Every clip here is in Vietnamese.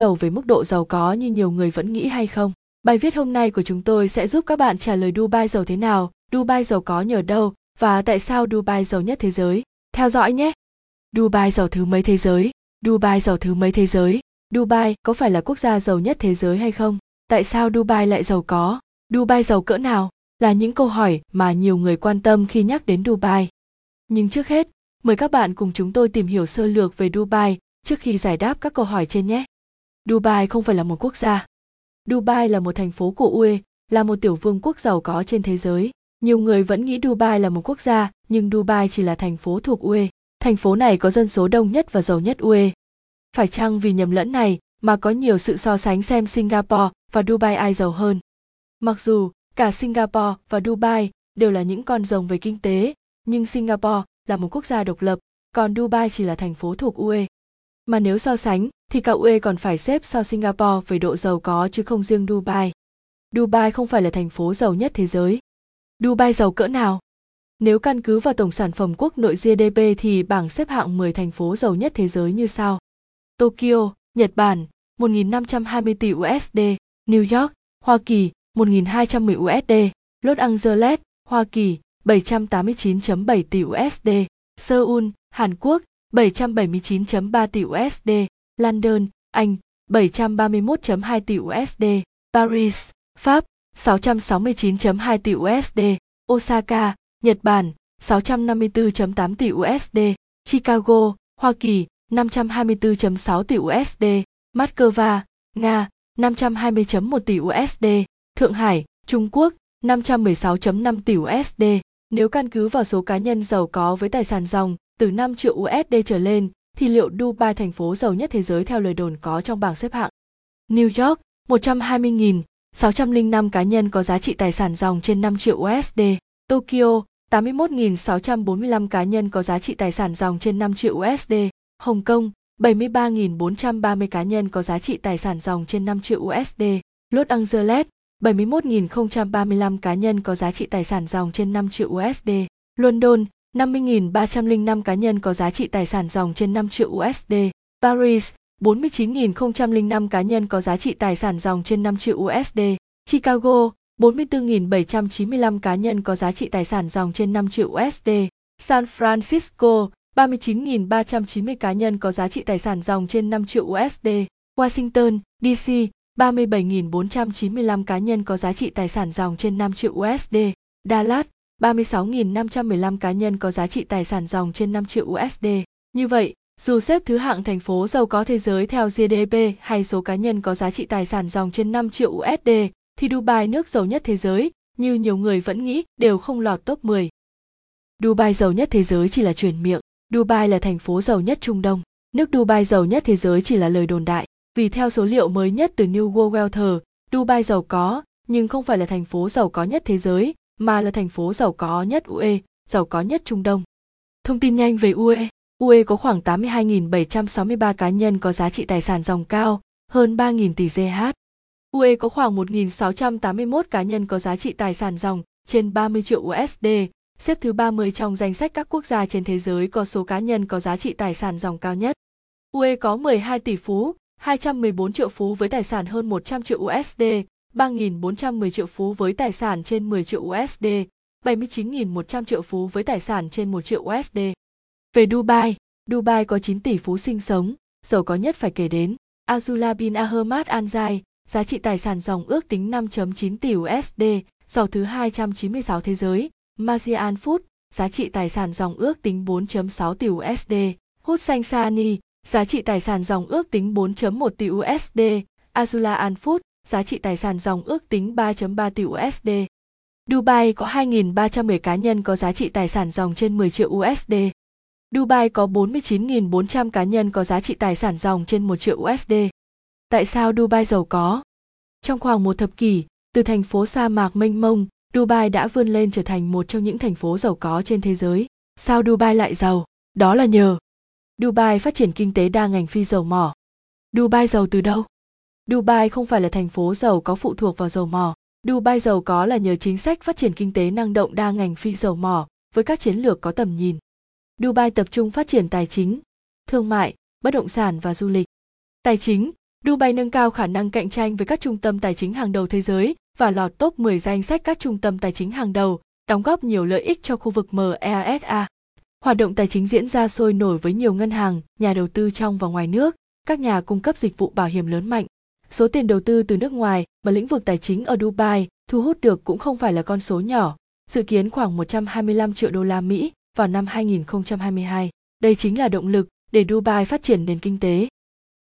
đầu về mức độ giàu có như nhiều người vẫn nghĩ hay không? Bài viết hôm nay của chúng tôi sẽ giúp các bạn trả lời Dubai giàu thế nào, Dubai giàu có nhờ đâu và tại sao Dubai giàu nhất thế giới. Theo dõi nhé! Dubai giàu thứ mấy thế giới? Dubai giàu thứ mấy thế giới? Dubai có phải là quốc gia giàu nhất thế giới hay không? Tại sao Dubai lại giàu có? Dubai giàu cỡ nào? Là những câu hỏi mà nhiều người quan tâm khi nhắc đến Dubai. Nhưng trước hết, mời các bạn cùng chúng tôi tìm hiểu sơ lược về Dubai trước khi giải đáp các câu hỏi trên nhé. Dubai không phải là một quốc gia. Dubai là một thành phố của UE, là một tiểu vương quốc giàu có trên thế giới. Nhiều người vẫn nghĩ Dubai là một quốc gia, nhưng Dubai chỉ là thành phố thuộc UE. Thành phố này có dân số đông nhất và giàu nhất UE. Phải chăng vì nhầm lẫn này mà có nhiều sự so sánh xem Singapore và Dubai ai giàu hơn? Mặc dù cả Singapore và Dubai đều là những con rồng về kinh tế, nhưng Singapore là một quốc gia độc lập, còn Dubai chỉ là thành phố thuộc UE. Mà nếu so sánh, thì cả UE còn phải xếp sau Singapore về độ giàu có chứ không riêng Dubai. Dubai không phải là thành phố giàu nhất thế giới. Dubai giàu cỡ nào? Nếu căn cứ vào tổng sản phẩm quốc nội GDP thì bảng xếp hạng 10 thành phố giàu nhất thế giới như sau. Tokyo, Nhật Bản, 1.520 tỷ USD, New York, Hoa Kỳ, 1.210 USD, Los Angeles, Hoa Kỳ, 789.7 tỷ USD, Seoul, Hàn Quốc, 779.3 tỷ USD, London, Anh, 731.2 tỷ USD, Paris, Pháp, 669.2 tỷ USD, Osaka, Nhật Bản, 654.8 tỷ USD, Chicago, Hoa Kỳ, 524.6 tỷ USD, Moscow, Nga, 520.1 tỷ USD, Thượng Hải, Trung Quốc, 516.5 tỷ USD. Nếu căn cứ vào số cá nhân giàu có với tài sản dòng từ 5 triệu USD trở lên, thì liệu Dubai thành phố giàu nhất thế giới theo lời đồn có trong bảng xếp hạng? New York, 120.605 cá nhân có giá trị tài sản dòng trên 5 triệu USD. Tokyo, 81.645 cá nhân có giá trị tài sản dòng trên 5 triệu USD. Hồng Kông, 73.430 cá nhân có giá trị tài sản dòng trên 5 triệu USD. Los Angeles, 71.035 cá nhân có giá trị tài sản dòng trên 5 triệu USD. London, 50.305 cá nhân có giá trị tài sản dòng trên 5 triệu USD. Paris, 49.005 cá nhân có giá trị tài sản dòng trên 5 triệu USD. Chicago, 44.795 cá nhân có giá trị tài sản dòng trên 5 triệu USD. San Francisco, 39.390 cá nhân có giá trị tài sản dòng trên 5 triệu USD. Washington, DC, 37.495 cá nhân có giá trị tài sản dòng trên 5 triệu USD. Dallas, 36.515 cá nhân có giá trị tài sản dòng trên 5 triệu USD. Như vậy, dù xếp thứ hạng thành phố giàu có thế giới theo GDP hay số cá nhân có giá trị tài sản dòng trên 5 triệu USD, thì Dubai nước giàu nhất thế giới, như nhiều người vẫn nghĩ, đều không lọt top 10. Dubai giàu nhất thế giới chỉ là truyền miệng, Dubai là thành phố giàu nhất Trung Đông. Nước Dubai giàu nhất thế giới chỉ là lời đồn đại, vì theo số liệu mới nhất từ New World Wealth, Dubai giàu có, nhưng không phải là thành phố giàu có nhất thế giới, mà là thành phố giàu có nhất UE, giàu có nhất Trung Đông. Thông tin nhanh về UE. UE có khoảng 82.763 cá nhân có giá trị tài sản dòng cao, hơn 3.000 tỷ GH. UE có khoảng 1.681 cá nhân có giá trị tài sản dòng, trên 30 triệu USD, xếp thứ 30 trong danh sách các quốc gia trên thế giới có số cá nhân có giá trị tài sản dòng cao nhất. UE có 12 tỷ phú, 214 triệu phú với tài sản hơn 100 triệu USD, 3.410 triệu phú với tài sản trên 10 triệu USD, 79.100 triệu phú với tài sản trên 1 triệu USD. Về Dubai, Dubai có 9 tỷ phú sinh sống, giàu có nhất phải kể đến Azula bin Ahmad Al Jai, giá trị tài sản dòng ước tính 5.9 tỷ USD, giàu thứ 296 thế giới, Mazian Food, giá trị tài sản dòng ước tính 4.6 tỷ USD, Hussein Sani, giá trị tài sản dòng ước tính 4.1 tỷ USD, Azula An Food, giá trị tài sản dòng ước tính 3.3 tỷ USD. Dubai có 2.310 cá nhân có giá trị tài sản dòng trên 10 triệu USD. Dubai có 49.400 cá nhân có giá trị tài sản dòng trên 1 triệu USD. Tại sao Dubai giàu có? Trong khoảng một thập kỷ, từ thành phố sa mạc mênh mông, Dubai đã vươn lên trở thành một trong những thành phố giàu có trên thế giới. Sao Dubai lại giàu? Đó là nhờ Dubai phát triển kinh tế đa ngành phi dầu mỏ. Dubai giàu từ đâu? Dubai không phải là thành phố giàu có phụ thuộc vào dầu mỏ. Dubai giàu có là nhờ chính sách phát triển kinh tế năng động đa ngành phi dầu mỏ với các chiến lược có tầm nhìn. Dubai tập trung phát triển tài chính, thương mại, bất động sản và du lịch. Tài chính, Dubai nâng cao khả năng cạnh tranh với các trung tâm tài chính hàng đầu thế giới và lọt top 10 danh sách các trung tâm tài chính hàng đầu, đóng góp nhiều lợi ích cho khu vực MEASA. Hoạt động tài chính diễn ra sôi nổi với nhiều ngân hàng, nhà đầu tư trong và ngoài nước, các nhà cung cấp dịch vụ bảo hiểm lớn mạnh. Số tiền đầu tư từ nước ngoài mà lĩnh vực tài chính ở Dubai thu hút được cũng không phải là con số nhỏ, dự kiến khoảng 125 triệu đô la Mỹ vào năm 2022. Đây chính là động lực để Dubai phát triển nền kinh tế.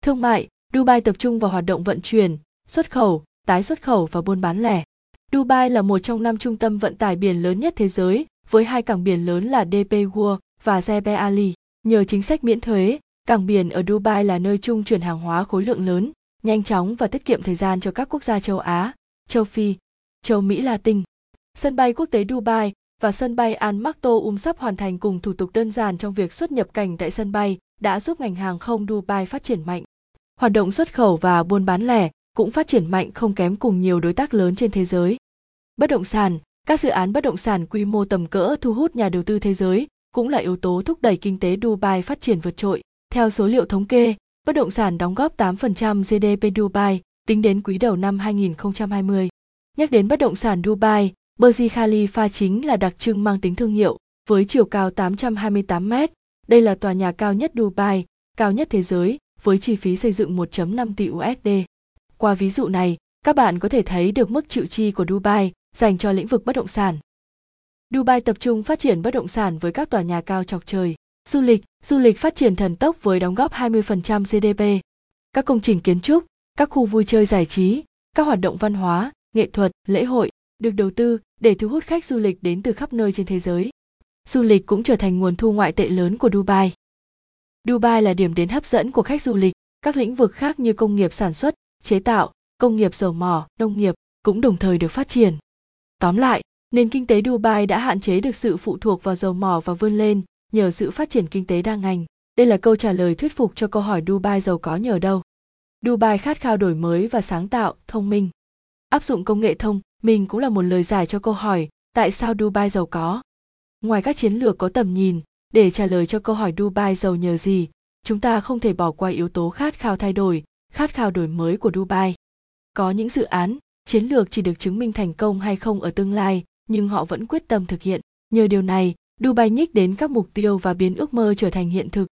Thương mại, Dubai tập trung vào hoạt động vận chuyển, xuất khẩu, tái xuất khẩu và buôn bán lẻ. Dubai là một trong năm trung tâm vận tải biển lớn nhất thế giới, với hai cảng biển lớn là DP World và Zebe Ali. Nhờ chính sách miễn thuế, cảng biển ở Dubai là nơi trung chuyển hàng hóa khối lượng lớn, nhanh chóng và tiết kiệm thời gian cho các quốc gia châu Á, châu Phi, châu Mỹ Latin. Sân bay quốc tế Dubai và sân bay Al Maktoum sắp hoàn thành cùng thủ tục đơn giản trong việc xuất nhập cảnh tại sân bay đã giúp ngành hàng không Dubai phát triển mạnh. Hoạt động xuất khẩu và buôn bán lẻ cũng phát triển mạnh không kém cùng nhiều đối tác lớn trên thế giới. Bất động sản, các dự án bất động sản quy mô tầm cỡ thu hút nhà đầu tư thế giới cũng là yếu tố thúc đẩy kinh tế Dubai phát triển vượt trội. Theo số liệu thống kê, bất động sản đóng góp 8% GDP Dubai tính đến quý đầu năm 2020. Nhắc đến bất động sản Dubai, Burj Khalifa chính là đặc trưng mang tính thương hiệu, với chiều cao 828 m. Đây là tòa nhà cao nhất Dubai, cao nhất thế giới, với chi phí xây dựng 1.5 tỷ USD. Qua ví dụ này, các bạn có thể thấy được mức chịu chi của Dubai dành cho lĩnh vực bất động sản. Dubai tập trung phát triển bất động sản với các tòa nhà cao chọc trời. Du lịch, du lịch phát triển thần tốc với đóng góp 20% GDP. Các công trình kiến trúc, các khu vui chơi giải trí, các hoạt động văn hóa, nghệ thuật, lễ hội được đầu tư để thu hút khách du lịch đến từ khắp nơi trên thế giới. Du lịch cũng trở thành nguồn thu ngoại tệ lớn của Dubai. Dubai là điểm đến hấp dẫn của khách du lịch, các lĩnh vực khác như công nghiệp sản xuất, chế tạo, công nghiệp dầu mỏ, nông nghiệp cũng đồng thời được phát triển. Tóm lại, nền kinh tế Dubai đã hạn chế được sự phụ thuộc vào dầu mỏ và vươn lên nhờ sự phát triển kinh tế đa ngành. Đây là câu trả lời thuyết phục cho câu hỏi Dubai giàu có nhờ đâu. Dubai khát khao đổi mới và sáng tạo, thông minh. Áp dụng công nghệ thông minh cũng là một lời giải cho câu hỏi tại sao Dubai giàu có. Ngoài các chiến lược có tầm nhìn, để trả lời cho câu hỏi Dubai giàu nhờ gì, chúng ta không thể bỏ qua yếu tố khát khao thay đổi, khát khao đổi mới của Dubai. Có những dự án, chiến lược chỉ được chứng minh thành công hay không ở tương lai, nhưng họ vẫn quyết tâm thực hiện. Nhờ điều này, Dubai nhích đến các mục tiêu và biến ước mơ trở thành hiện thực.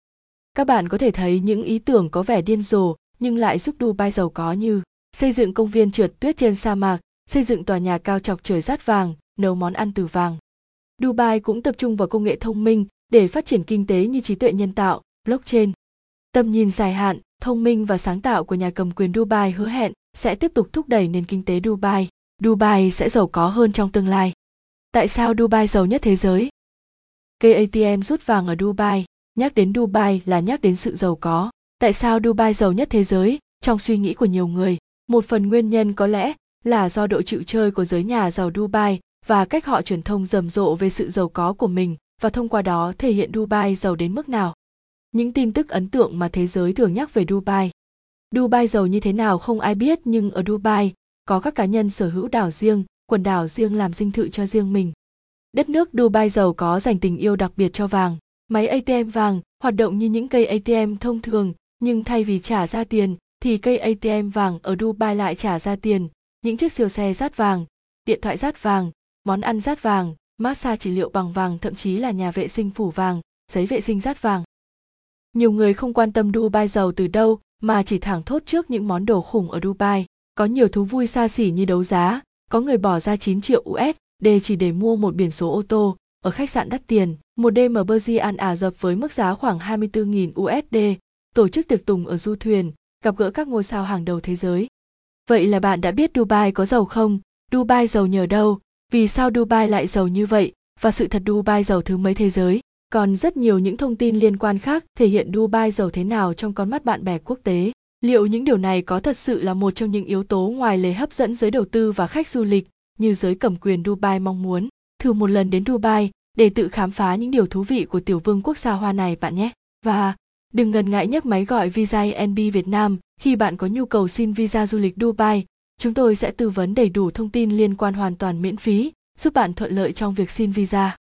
Các bạn có thể thấy những ý tưởng có vẻ điên rồ nhưng lại giúp Dubai giàu có như xây dựng công viên trượt tuyết trên sa mạc, xây dựng tòa nhà cao chọc trời rát vàng, nấu món ăn từ vàng. Dubai cũng tập trung vào công nghệ thông minh để phát triển kinh tế như trí tuệ nhân tạo, blockchain. Tầm nhìn dài hạn, thông minh và sáng tạo của nhà cầm quyền Dubai hứa hẹn sẽ tiếp tục thúc đẩy nền kinh tế Dubai. Dubai sẽ giàu có hơn trong tương lai. Tại sao Dubai giàu nhất thế giới? Cây ATM rút vàng ở Dubai, nhắc đến Dubai là nhắc đến sự giàu có. Tại sao Dubai giàu nhất thế giới? Trong suy nghĩ của nhiều người, một phần nguyên nhân có lẽ là do độ chịu chơi của giới nhà giàu Dubai và cách họ truyền thông rầm rộ về sự giàu có của mình và thông qua đó thể hiện Dubai giàu đến mức nào. Những tin tức ấn tượng mà thế giới thường nhắc về Dubai. Dubai giàu như thế nào không ai biết nhưng ở Dubai có các cá nhân sở hữu đảo riêng, quần đảo riêng làm dinh thự cho riêng mình. Đất nước Dubai giàu có dành tình yêu đặc biệt cho vàng. Máy ATM vàng hoạt động như những cây ATM thông thường, nhưng thay vì trả ra tiền thì cây ATM vàng ở Dubai lại trả ra tiền. Những chiếc siêu xe rát vàng, điện thoại rát vàng, món ăn rát vàng, massage trị liệu bằng vàng thậm chí là nhà vệ sinh phủ vàng, giấy vệ sinh rát vàng. Nhiều người không quan tâm Dubai giàu từ đâu mà chỉ thẳng thốt trước những món đồ khủng ở Dubai. Có nhiều thú vui xa xỉ như đấu giá, có người bỏ ra 9 triệu D chỉ để mua một biển số ô tô ở khách sạn đắt tiền. Một đêm ở Burj Al Rập với mức giá khoảng 24.000 USD, tổ chức tiệc tùng ở du thuyền, gặp gỡ các ngôi sao hàng đầu thế giới. Vậy là bạn đã biết Dubai có giàu không? Dubai giàu nhờ đâu? Vì sao Dubai lại giàu như vậy? Và sự thật Dubai giàu thứ mấy thế giới? Còn rất nhiều những thông tin liên quan khác thể hiện Dubai giàu thế nào trong con mắt bạn bè quốc tế. Liệu những điều này có thật sự là một trong những yếu tố ngoài lề hấp dẫn giới đầu tư và khách du lịch như giới cầm quyền Dubai mong muốn? Thử một lần đến Dubai để tự khám phá những điều thú vị của tiểu vương quốc xa hoa này bạn nhé. Và đừng ngần ngại nhấc máy gọi Visa NB Việt Nam khi bạn có nhu cầu xin visa du lịch Dubai. Chúng tôi sẽ tư vấn đầy đủ thông tin liên quan hoàn toàn miễn phí, giúp bạn thuận lợi trong việc xin visa.